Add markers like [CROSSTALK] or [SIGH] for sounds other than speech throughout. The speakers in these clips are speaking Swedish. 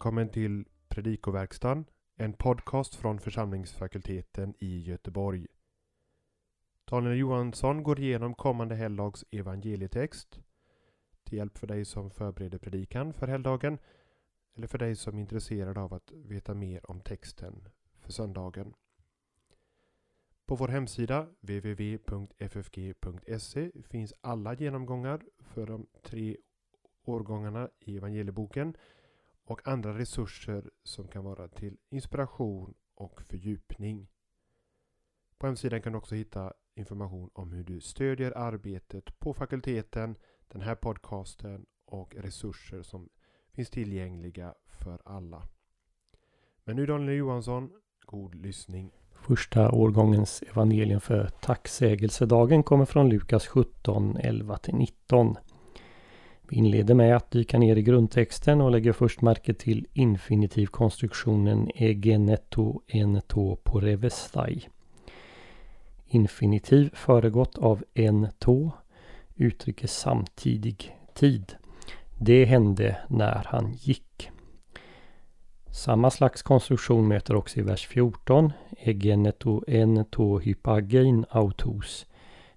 välkommen till Predikoverkstan, en podcast från församlingsfakulteten i Göteborg. Daniel Johansson går igenom kommande helgdags evangelietext till hjälp för dig som förbereder predikan för helgdagen eller för dig som är intresserad av att veta mer om texten för söndagen. På vår hemsida www.ffg.se finns alla genomgångar för de tre årgångarna i evangelieboken och andra resurser som kan vara till inspiration och fördjupning. På hemsidan kan du också hitta information om hur du stödjer arbetet på fakulteten, den här podcasten och resurser som finns tillgängliga för alla. Men nu Daniel Johansson, god lyssning. Första årgångens evangelium för tacksägelsedagen kommer från Lukas 17, 11-19. Vi inleder med att dyka ner i grundtexten och lägger först märke till infinitivkonstruktionen egeneto eneto porevestai. Infinitiv föregått av en tå uttrycker samtidig tid. Det hände när han gick. Samma slags konstruktion möter också i vers 14 egeneto eneto hypagein autos.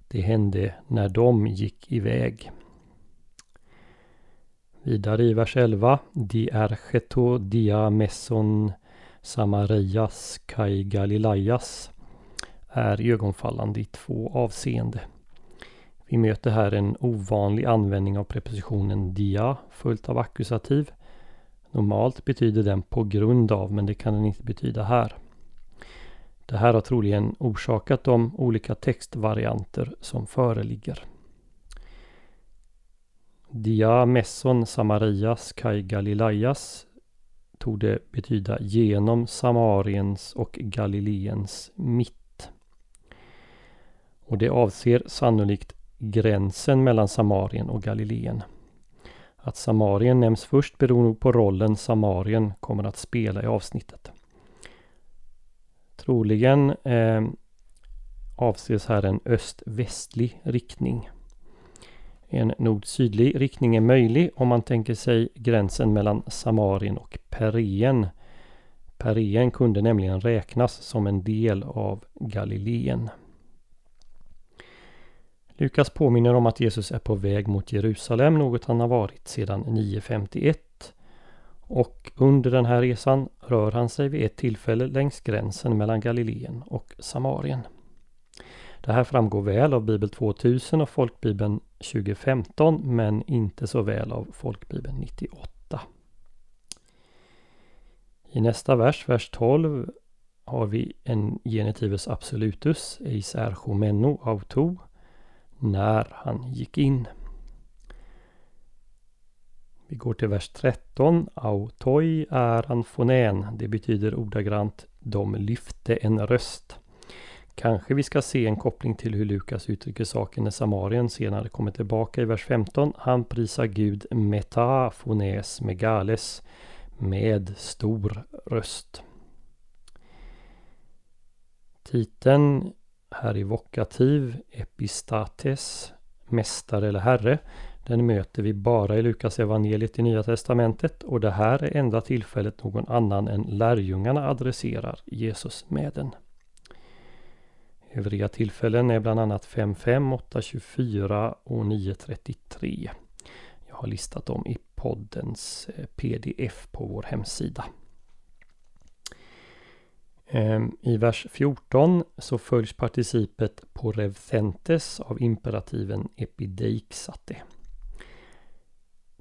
Det hände när de gick iväg. Vidare i vers 11. Diercheto dia messon samarias kai galilaias är ögonfallande i två avseende. Vi möter här en ovanlig användning av prepositionen dia följt av ackusativ. Normalt betyder den på grund av men det kan den inte betyda här. Det här har troligen orsakat de olika textvarianter som föreligger. Dia messon Samarias kai Galilaias torde betyda genom Samariens och Galileens mitt. Och det avser sannolikt gränsen mellan Samarien och Galileen. Att Samarien nämns först beror nog på rollen Samarien kommer att spela i avsnittet. Troligen eh, avses här en öst-västlig riktning. En nord-sydlig riktning är möjlig om man tänker sig gränsen mellan Samarien och Perien. Perien kunde nämligen räknas som en del av Galileen. Lukas påminner om att Jesus är på väg mot Jerusalem, något han har varit sedan 951. Och under den här resan rör han sig vid ett tillfälle längs gränsen mellan Galileen och Samarien. Det här framgår väl av Bibel 2000 och Folkbibeln 2015 men inte så väl av Folkbibeln 98. I nästa vers, vers 12, har vi en genitivus absolutus, eis erchomeno auto, när han gick in. Vi går till vers 13. Autoi är anfonän. Det betyder ordagrant de lyfte en röst. Kanske vi ska se en koppling till hur Lukas uttrycker saken när Samarien senare kommer tillbaka i vers 15. Han prisar Gud metafones megales med stor röst. Titeln här i vokativ epistates, mästare eller herre. Den möter vi bara i Lukas evangeliet i Nya Testamentet och det här är enda tillfället någon annan än lärjungarna adresserar Jesus med den. Övriga tillfällen är bland annat 5.5, 8.24 och 9.33. Jag har listat dem i poddens eh, pdf på vår hemsida. Ehm, I vers 14 så följs participet på revthentes av imperativen epideixate.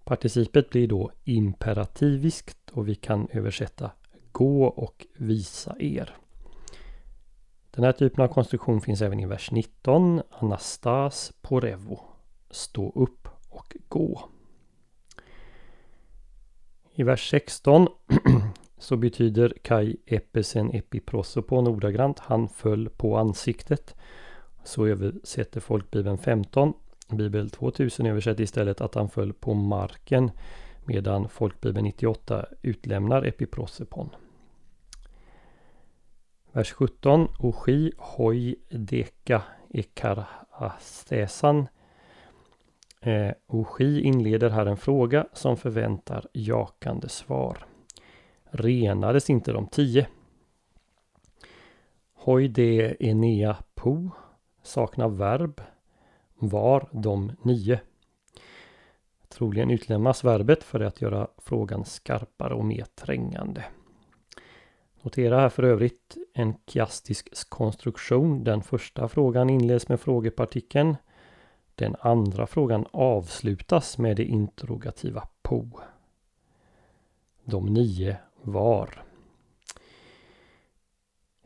Participet blir då imperativiskt och vi kan översätta gå och visa er. Den här typen av konstruktion finns även i vers 19. Anastas porevo. Stå upp och gå. I vers 16 [CLEARS THROAT] så betyder kai episen epiprosopon ordagrant. Han föll på ansiktet. Så översätter folkbibeln 15. Bibel 2000 översätter istället att han föll på marken. Medan folkbibeln 98 utlämnar epiprosopon. Vers 17. Oshi hoi deka ikarastesan. Eh, Oshi inleder här en fråga som förväntar jakande svar. renades inte de tio. Hoide enea po saknar verb var de nio. Troligen utlämnas verbet för att göra frågan skarpare och mer trängande. Notera här för övrigt en kiastisk konstruktion. Den första frågan inleds med frågepartikeln. Den andra frågan avslutas med det interrogativa po. De nio var.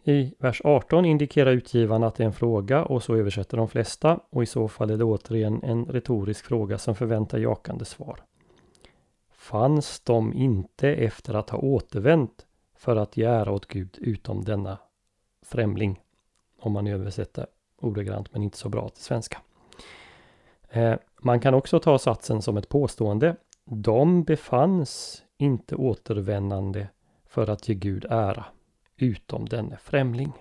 I vers 18 indikerar utgivaren att det är en fråga och så översätter de flesta och i så fall är det återigen en retorisk fråga som förväntar jakande svar. Fanns de inte efter att ha återvänt för att ge ära åt Gud utom denna främling? Om man översätter ordagrant men inte så bra till svenska. Eh, man kan också ta satsen som ett påstående. De befanns inte återvändande för att ge Gud ära utom denne främling.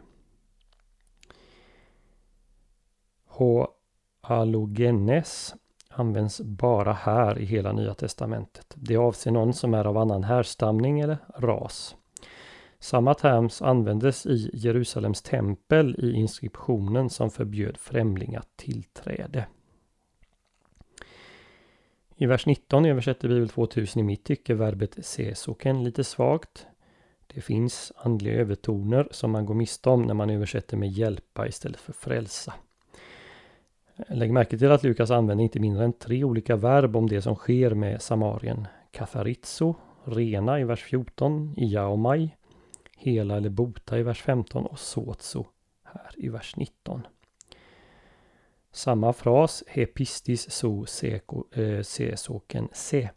H. Alogenes används bara här i hela Nya Testamentet. Det avser någon som är av annan härstamning eller ras. Samma terms användes i Jerusalems tempel i inskriptionen som förbjöd främlingar tillträde. I vers 19 översätter Bibel 2000 i mitt tycke verbet sesoken lite svagt. Det finns andliga övertoner som man går miste om när man översätter med hjälpa istället för frälsa. Lägg märke till att Lukas använder inte mindre än tre olika verb om det som sker med Samarien. Katharizo, rena i vers 14, iaomai, hela eller bota i vers 15 och sotso här i vers 19. Samma fras, hepistis so seko, eh, sesoken se,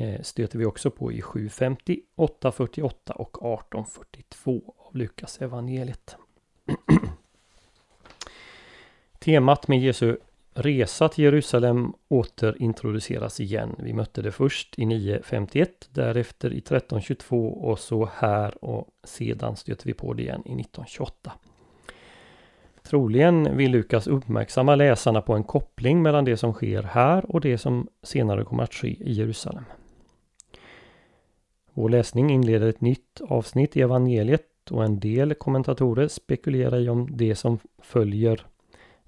Eh, stöter vi också på i 750, 848 och 1842 av Lukas evangeliet. [CLEARS THROAT] Temat med Jesu resa till Jerusalem återintroduceras igen. Vi mötte det först i 951, därefter i 1322 och så här och sedan stöter vi på det igen i 1928. Troligen vill Lukas uppmärksamma läsarna på en koppling mellan det som sker här och det som senare kommer att ske i Jerusalem. Vår läsning inleder ett nytt avsnitt i evangeliet och en del kommentatorer spekulerar i om det som följer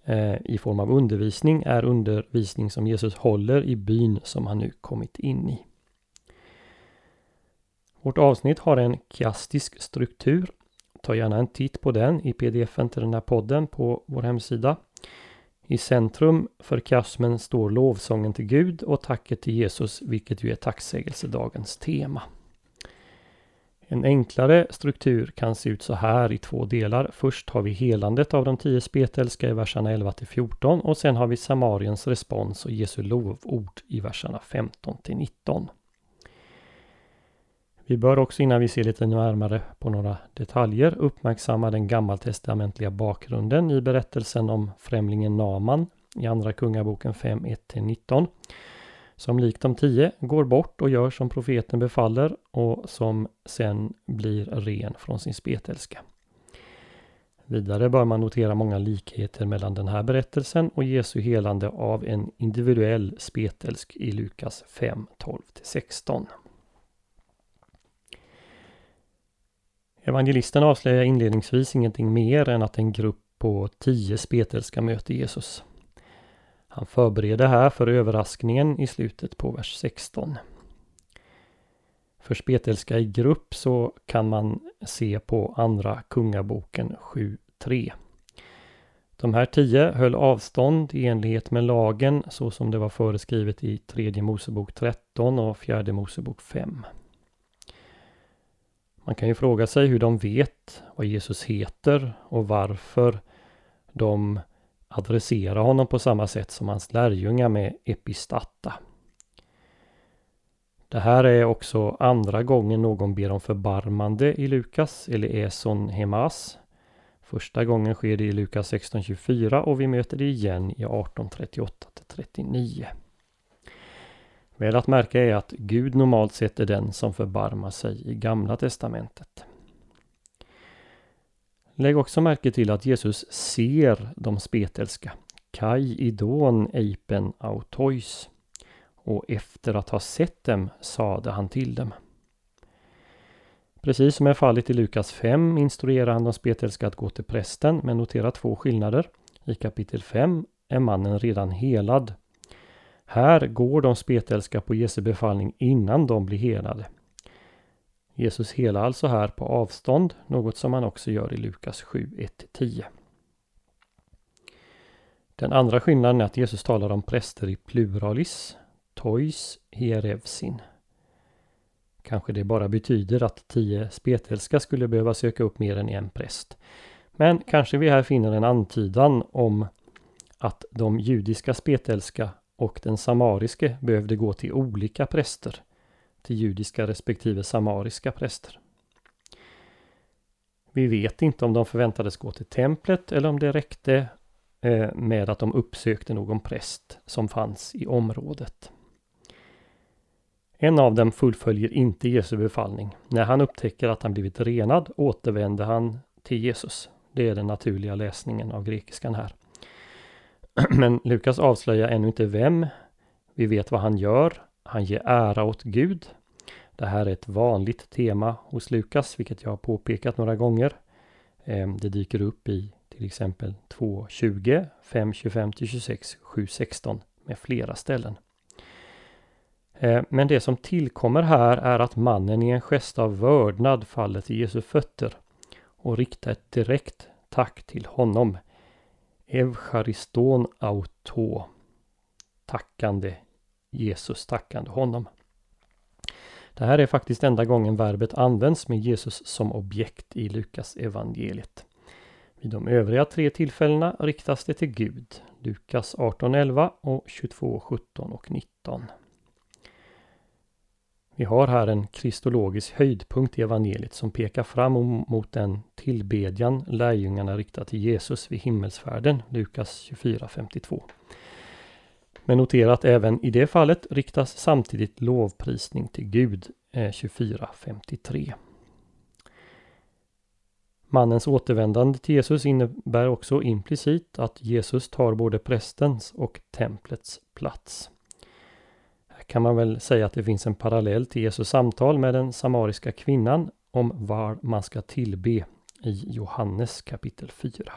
Eh, i form av undervisning är undervisning som Jesus håller i byn som han nu kommit in i. Vårt avsnitt har en kiastisk struktur. Ta gärna en titt på den i pdfen till den här podden på vår hemsida. I centrum för kiasmen står lovsången till Gud och tacket till Jesus, vilket ju är tacksägelsedagens tema. En enklare struktur kan se ut så här i två delar. Först har vi helandet av de tio spetälska i verserna 11 till 14 och sen har vi Samariens respons och Jesu lovord i verserna 15 till 19. Vi bör också innan vi ser lite närmare på några detaljer uppmärksamma den gammaltestamentliga bakgrunden i berättelsen om främlingen Naman i Andra Kungaboken 5, 1-19 som likt de tio går bort och gör som profeten befaller och som sen blir ren från sin spetälska. Vidare bör man notera många likheter mellan den här berättelsen och Jesu helande av en individuell spetälsk i Lukas 5, 12-16. Evangelisten avslöjar inledningsvis ingenting mer än att en grupp på tio spetälska möter Jesus. Han förbereder här för överraskningen i slutet på vers 16. För spetälska i grupp så kan man se på Andra Kungaboken 7.3. De här tio höll avstånd i enlighet med lagen så som det var föreskrivet i tredje Mosebok 13 och fjärde Mosebok 5. Man kan ju fråga sig hur de vet vad Jesus heter och varför de adressera honom på samma sätt som hans lärjungar med epistata. Det här är också andra gången någon ber om förbarmande i Lukas, eller eson hemas. Första gången sker det i Lukas 16.24 och vi möter det igen i 18.38-39. Väl att märka är att Gud normalt sett är den som förbarmar sig i Gamla Testamentet. Lägg också märke till att Jesus ser de spetälska. Kai idon eipen autois. Och efter att ha sett dem sade han till dem. Precis som är fallet i Lukas 5 instruerar han de spetälska att gå till prästen, men notera två skillnader. I kapitel 5 är mannen redan helad. Här går de spetälska på Jesu befallning innan de blir helade. Jesus helar alltså här på avstånd, något som han också gör i Lukas 7, 1-10. Den andra skillnaden är att Jesus talar om präster i pluralis, tois hierevsin. Kanske det bara betyder att tio spetälska skulle behöva söka upp mer än en präst. Men kanske vi här finner en antydan om att de judiska spetälska och den samariske behövde gå till olika präster, till judiska respektive samariska präster. Vi vet inte om de förväntades gå till templet eller om det räckte eh, med att de uppsökte någon präst som fanns i området. En av dem fullföljer inte Jesu befallning. När han upptäcker att han blivit renad återvänder han till Jesus. Det är den naturliga läsningen av grekiskan här. [CLEARS THROAT] Men Lukas avslöjar ännu inte vem. Vi vet vad han gör. Han ger ära åt Gud. Det här är ett vanligt tema hos Lukas, vilket jag har påpekat några gånger. Ehm, det dyker upp i till exempel 2.20, 5.25-26, 7.16 med flera ställen. Ehm, men det som tillkommer här är att mannen i en gest av vördnad faller till Jesu fötter och riktar ett direkt tack till honom. Evchariston auto. Tackande Jesus, tackande honom. Det här är faktiskt enda gången verbet används med Jesus som objekt i Lukas evangeliet. Vid de övriga tre tillfällena riktas det till Gud. Lukas 18.11 och 22.17 och 19. Vi har här en kristologisk höjdpunkt i evangeliet som pekar fram mot den tillbedjan lärjungarna riktar till Jesus vid himmelsfärden, Lukas 24.52. Men notera att även i det fallet riktas samtidigt lovprisning till Gud, eh, 24.53. Mannens återvändande till Jesus innebär också implicit att Jesus tar både prästens och templets plats Här kan man väl säga att det finns en parallell till Jesus samtal med den samariska kvinnan om var man ska tillbe i Johannes kapitel 4.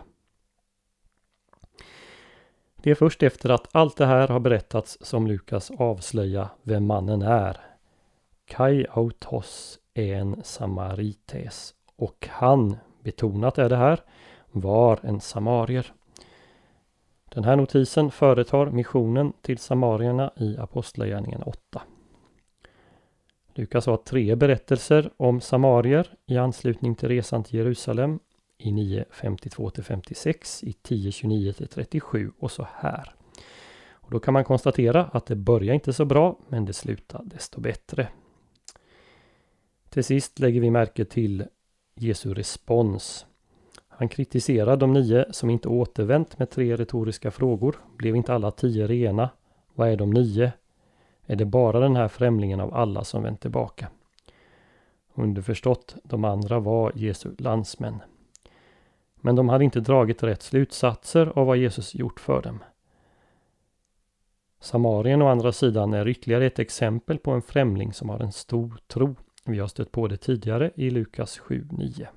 Det är först efter att allt det här har berättats som Lukas avslöjar vem mannen är. Kai autos är en samarites och han, betonat är det här, var en samarier. Den här notisen företar missionen till samarierna i Apostlagärningarna 8. Lukas har tre berättelser om samarier i anslutning till resan till Jerusalem i 9.52 56, i 10.29 37 och så här. Och då kan man konstatera att det börjar inte så bra, men det slutar desto bättre. Till sist lägger vi märke till Jesu respons han kritiserar de nio som inte återvänt med tre retoriska frågor. Blev inte alla tio rena? Vad är de nio? Är det bara den här främlingen av alla som vänt tillbaka? Underförstått, de andra var Jesu landsmän. Men de hade inte dragit rätt slutsatser av vad Jesus gjort för dem. Samarien å andra sidan är ytterligare ett exempel på en främling som har en stor tro. Vi har stött på det tidigare i Lukas 7.9.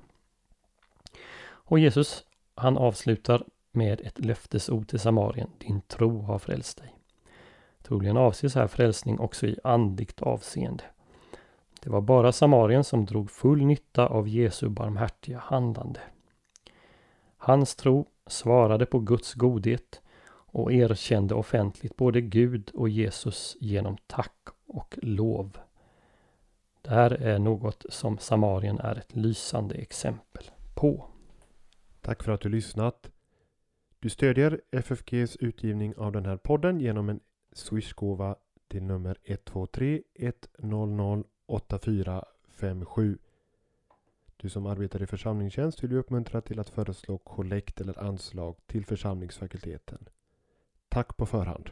Och Jesus, han avslutar med ett löftesord till Samarien. Din tro har frälst dig. Troligen avses här frälsning också i andligt avseende. Det var bara Samarien som drog full nytta av Jesu barmhärtiga handlande. Hans tro svarade på Guds godhet och erkände offentligt både Gud och Jesus genom tack och lov. Det här är något som Samarien är ett lysande exempel på. Tack för att du lyssnat. Du stödjer FFGs utgivning av den här podden genom en swishgåva till nummer 123 100 8457. Du som arbetar i församlingstjänst vill vi uppmuntra till att föreslå kollekt eller anslag till församlingsfakulteten. Tack på förhand.